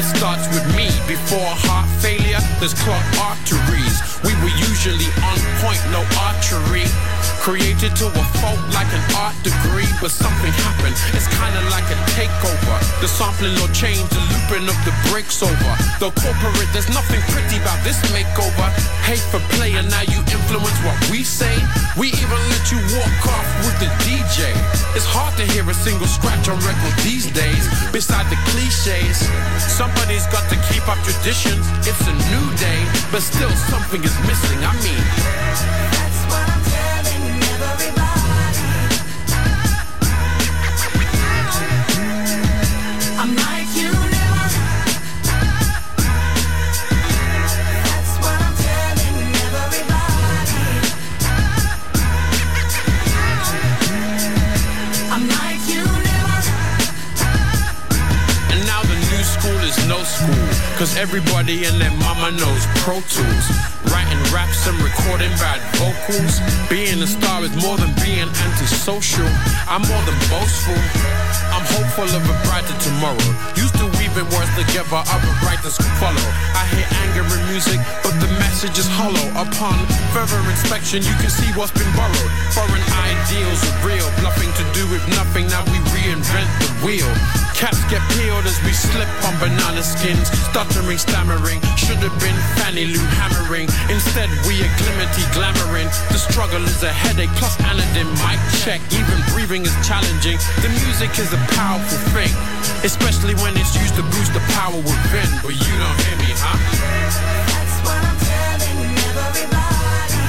It starts with me. Before heart failure, there's clogged arteries. We were usually on point, no archery. Created to a fault like an art degree, but something happened. It's kinda like a takeover. The sampling or change, the looping of the breaks over. The corporate, there's nothing pretty about this makeover. Hate for play, and now you influence what we say. We even let you walk off with the DJ. It's hard to hear a single scratch on record these days. Beside the cliches, somebody's got to keep up traditions. It's a new day, but still something is missing. I mean. Cause everybody and their mama knows Pro Tools. Writing raps and recording bad vocals. Being a star is more than being antisocial. I'm more than boastful. I'm hopeful of a brighter tomorrow. Used to weaving words together, other writers follow. I hear anger in music, but the message is hollow. Upon further inspection, you can see what's been borrowed. Foreign ideals are real, bluffing to do with nothing. Now we reinvent the wheel. Caps get peeled as we slip on banana skins. Stuttering, stammering, should have been Fanny Lou hammering. Instead, we are glimmerty glamoring. The struggle is a headache, plus anodine. Mic check, even breathing is challenging. The music is a powerful thing, especially when it's used to boost the power within. But you don't hear me, huh? That's what I'm telling everybody.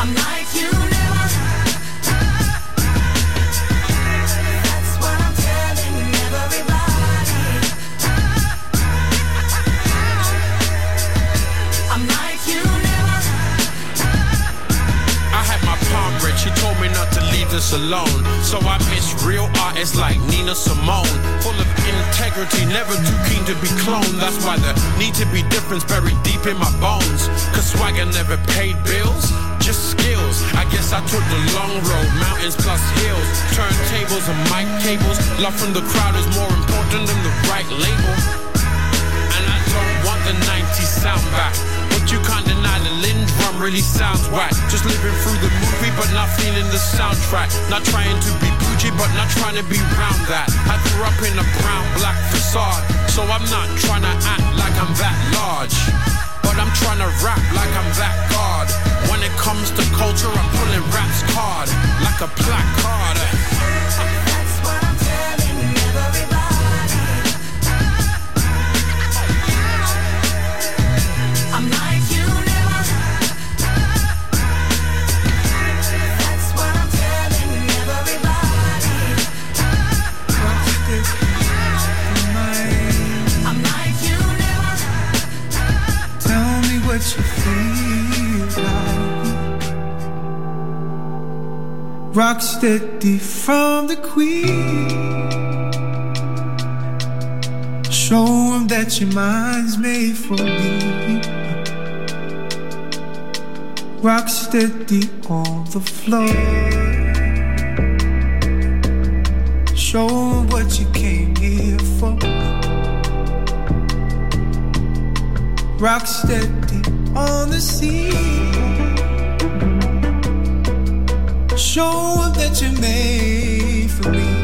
I'm like you never. That's what I'm telling everybody. I'm like you never. I had my palm read. She told me not to leave this alone. So I miss like Nina Simone. Full of integrity, never too keen to be cloned. That's why the need to be difference buried deep in my bones. Cause swagger never paid bills just skills. I guess I took the long road, mountains plus hills, turntables and mic cables. Love from the crowd is more important than the right label. And I don't want the 90s sound back. But you can't deny the LinnDrum really sounds whack. Just living through the movie, but not feeling the soundtrack. Not trying to be bougie, but not trying to be round that. I grew up in a brown black facade, so I'm not trying to act like I'm that large. But I'm trying to rap like I'm that god. When it comes to culture, I'm pulling raps card like a placard. Rock steady from the queen. Show that your mind's made for me. Rock steady on the floor. Show what you came here for. Rock steady on the sea. Show that you made for me.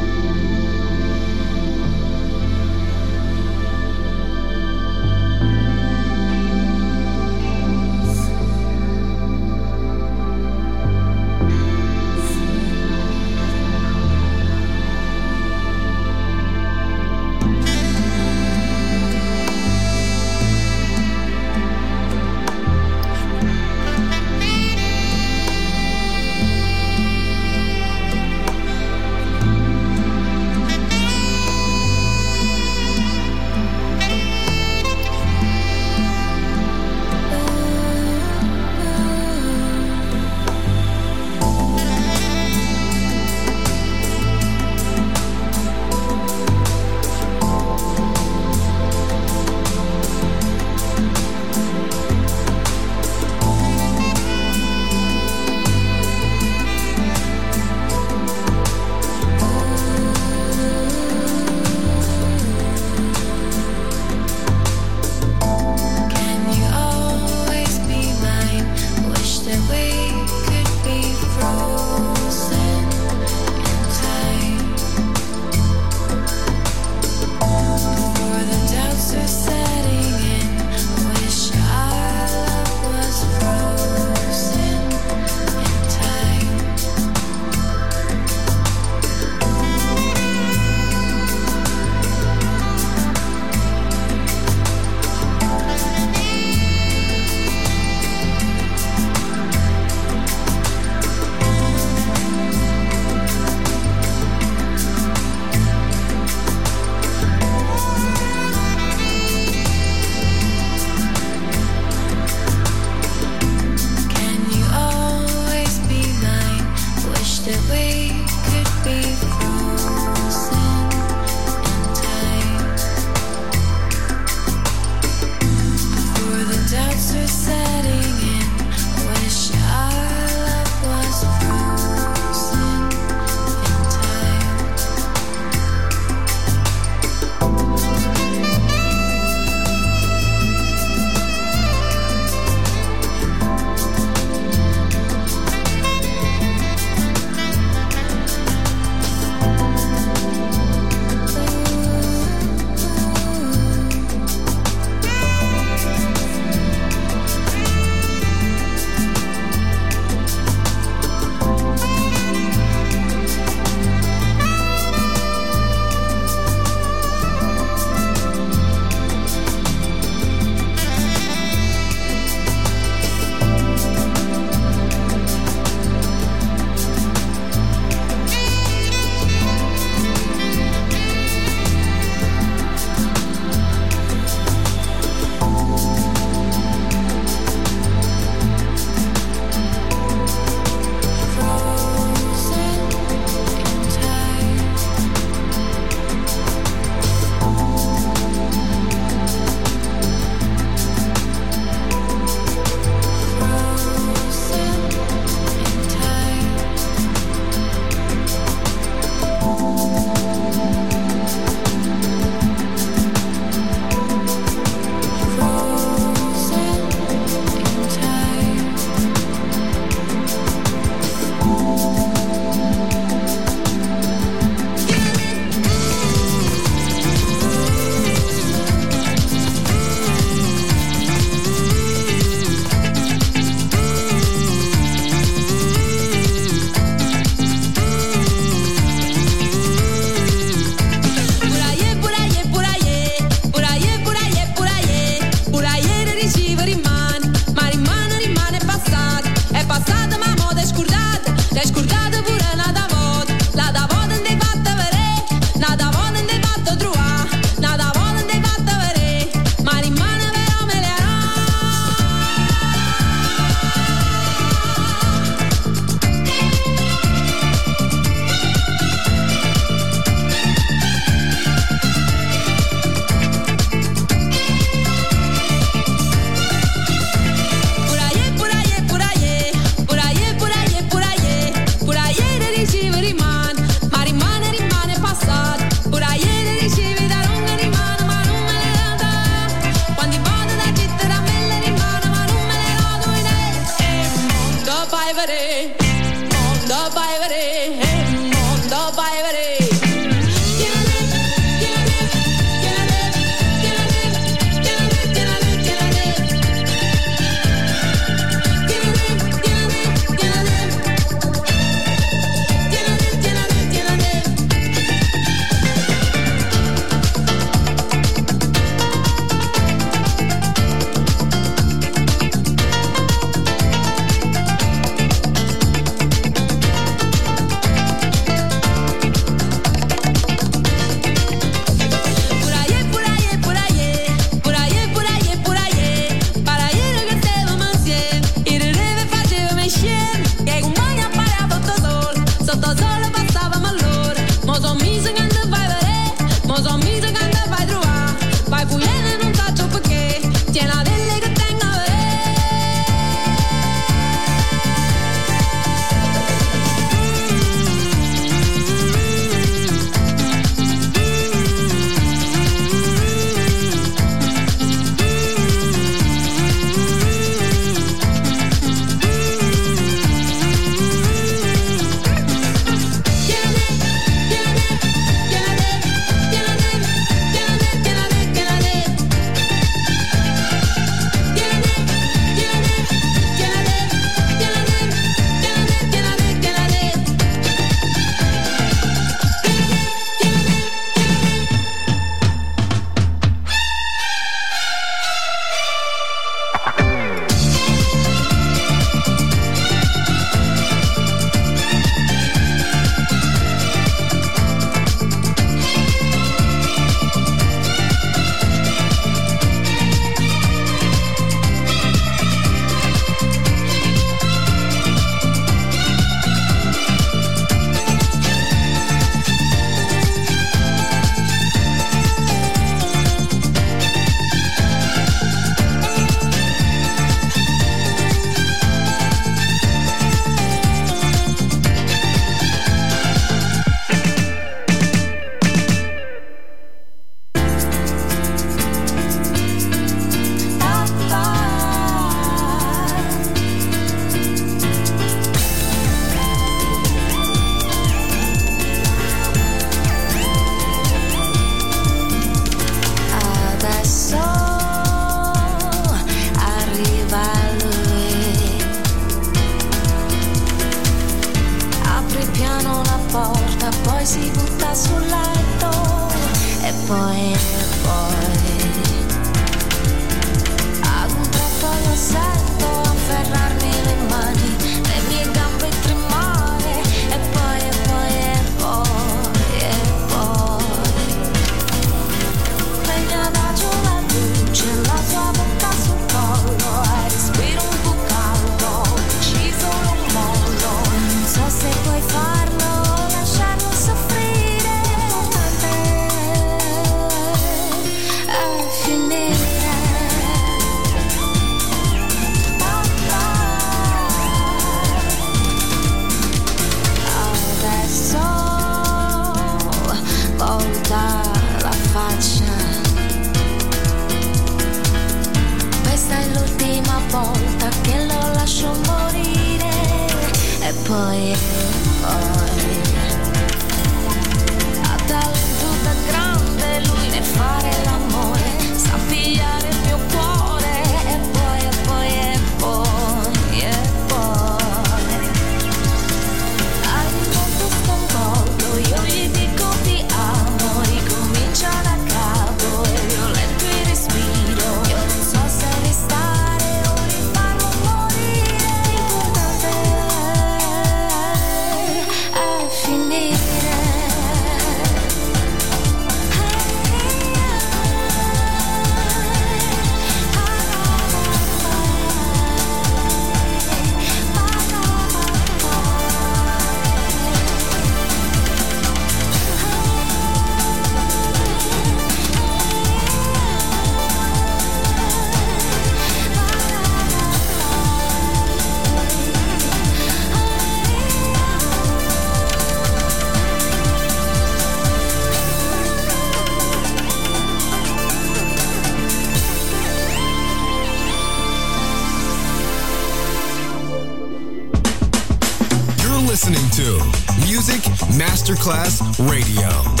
Masterclass Radio,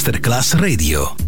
Masterclass Radio.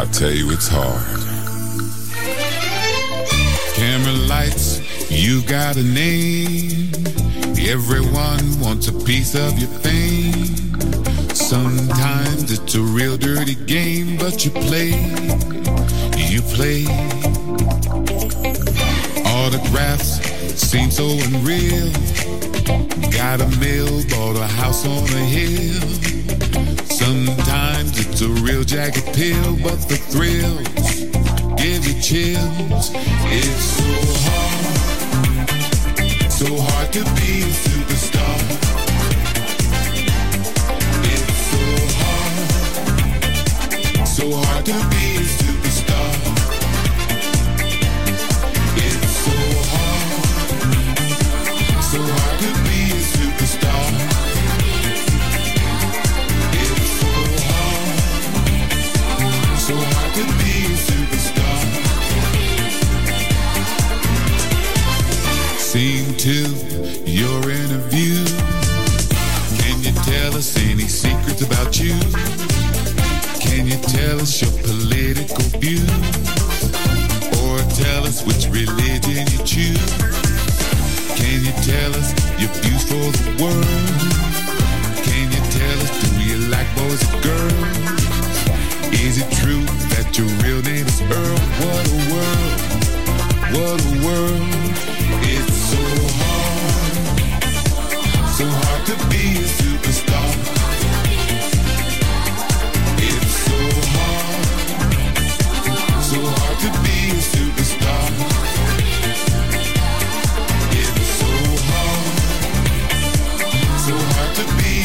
I tell you, it's hard. Camera lights, you got a name. Everyone wants a piece of your fame. Sometimes it's a real dirty game, but you play, you play. Autographs seem so unreal. Got a mill, bought a house on a hill. The real jacket, pill, but the thrills give you chills. It's so hard, so hard to be a superstar. It's so hard, so hard to be a superstar.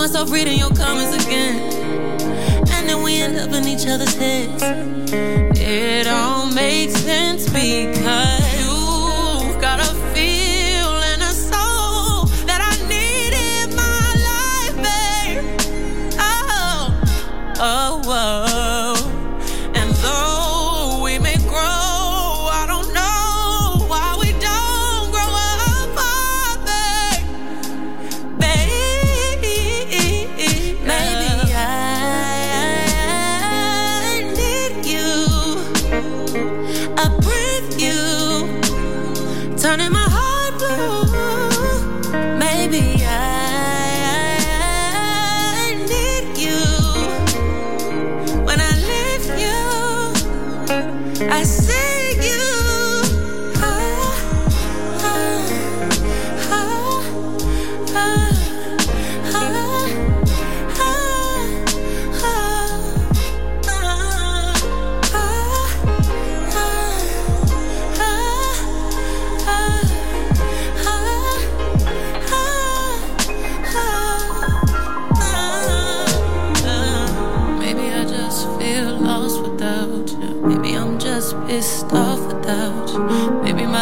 Myself reading your comments again. And then we end up in each other's heads. It all makes sense because you got a feel and a soul that I need in my life, babe. Oh, oh, oh.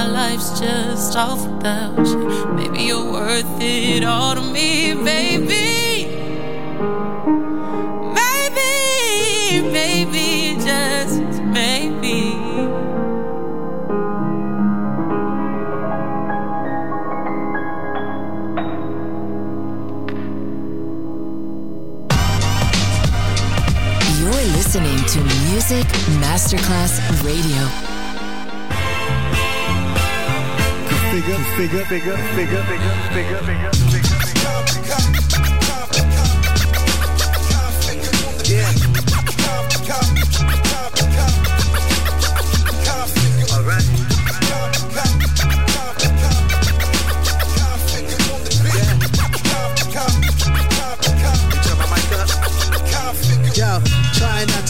life's just off without you. Maybe you're worth it all to me, baby. Maybe, maybe, just maybe. You're listening to Music Masterclass Radio figure, figure, figure, figure, figure, figure, figure,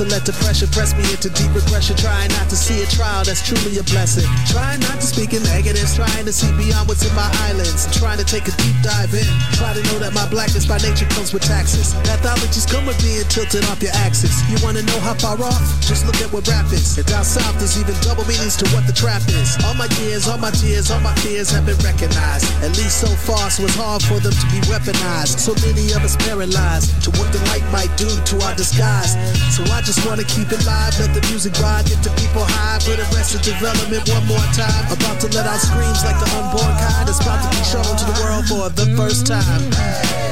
let the pressure press me into deep regression. Trying not to see a trial that's truly a blessing. Trying not to speak in negatives. Trying to see beyond what's in my islands. Trying to take a deep dive in. Try to know that my blackness by nature comes with taxes. Pathologies come with being tilted off your axis. You wanna know how far off? Just look at what rap is. And down south, there's even double meanings to what the trap is. All my years, all my tears, all my fears have been recognized. At least so far, so it's hard for them to be weaponized. So many of us paralyzed to what the light might do to our disguise. So I just wanna keep it live, let the music ride, get the people high for the rest of development one more time. About to let out screams like the unborn kind. It's about to be shown to the world for the first time.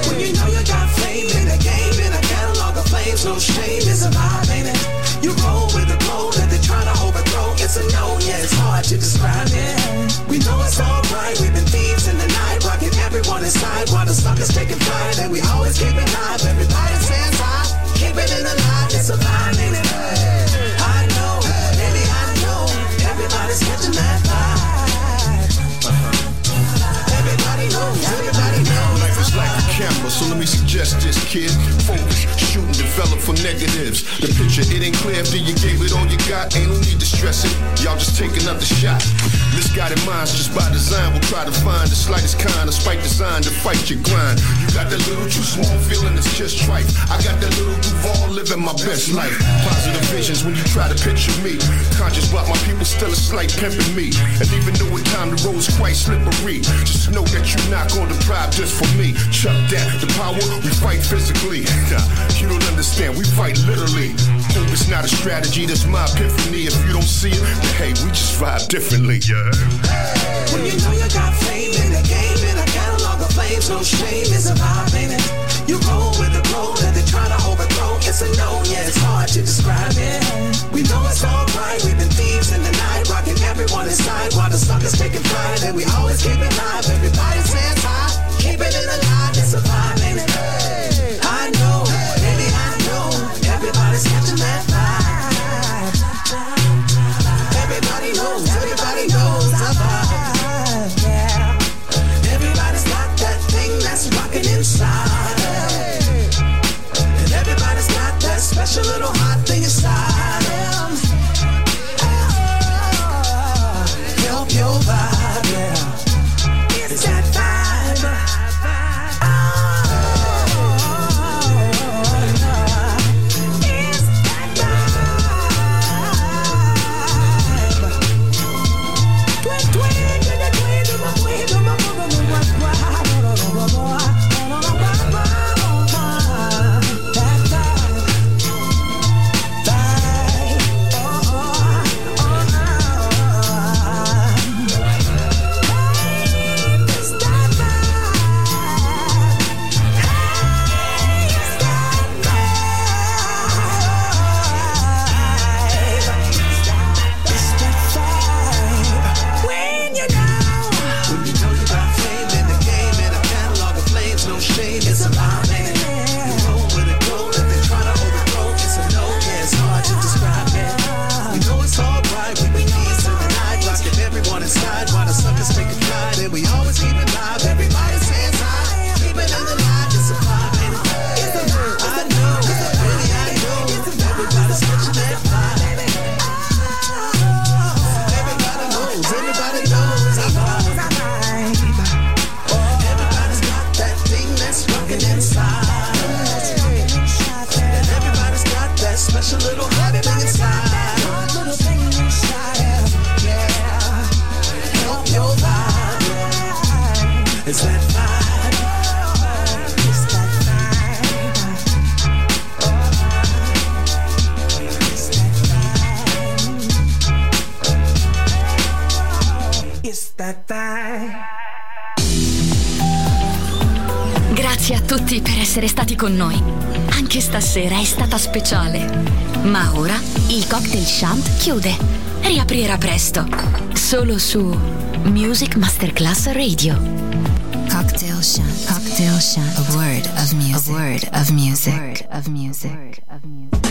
When you know you got fame in the game, in a catalog of flames, no shame is a vibe, ain't it? You roll with the glow that they're trying to overthrow. It's a no, yeah, it's hard to describe it. We know it's alright, we've been thieves in the night, rocking everyone inside while the suckers taking flight, and we always keep it live. Everybody Ain't no need to stress it. Y'all just take another shot. Misguided minds, just by design, will try to find the slightest kind of spike design to fight your grind. You got that little too small feeling, it's just tripe. I got that little Duval living my best life. Positive visions when you try to picture me. Conscious about my people, still a slight pimping me. And even though at time the road's quite slippery, just know that you're not gonna deprive just for me. Chuck that, the power, we fight physically. Nah, you don't understand, we fight literally. Hope it's not a strategy, that's my epiphany. If you don't see it, then hey, we just vibe differently, yeah. When you know you got fame in the game, in a catalog of flames, no shame is a vibe, ain't it? You roll with the glow that they try to overthrow. It's a no, yeah, it's hard to describe it. We know it's alright, we've been thieves in the night, rocking everyone inside while the suckers taking flight, and we always keep it live. Everybody says hi, keep it in light, it's a vibe, ain't it? Special little chiude. Riaprirà presto. Solo su Music Masterclass Radio. Cocktail Shant. Cocktail Shant. A word of music. A word of music. A word of music.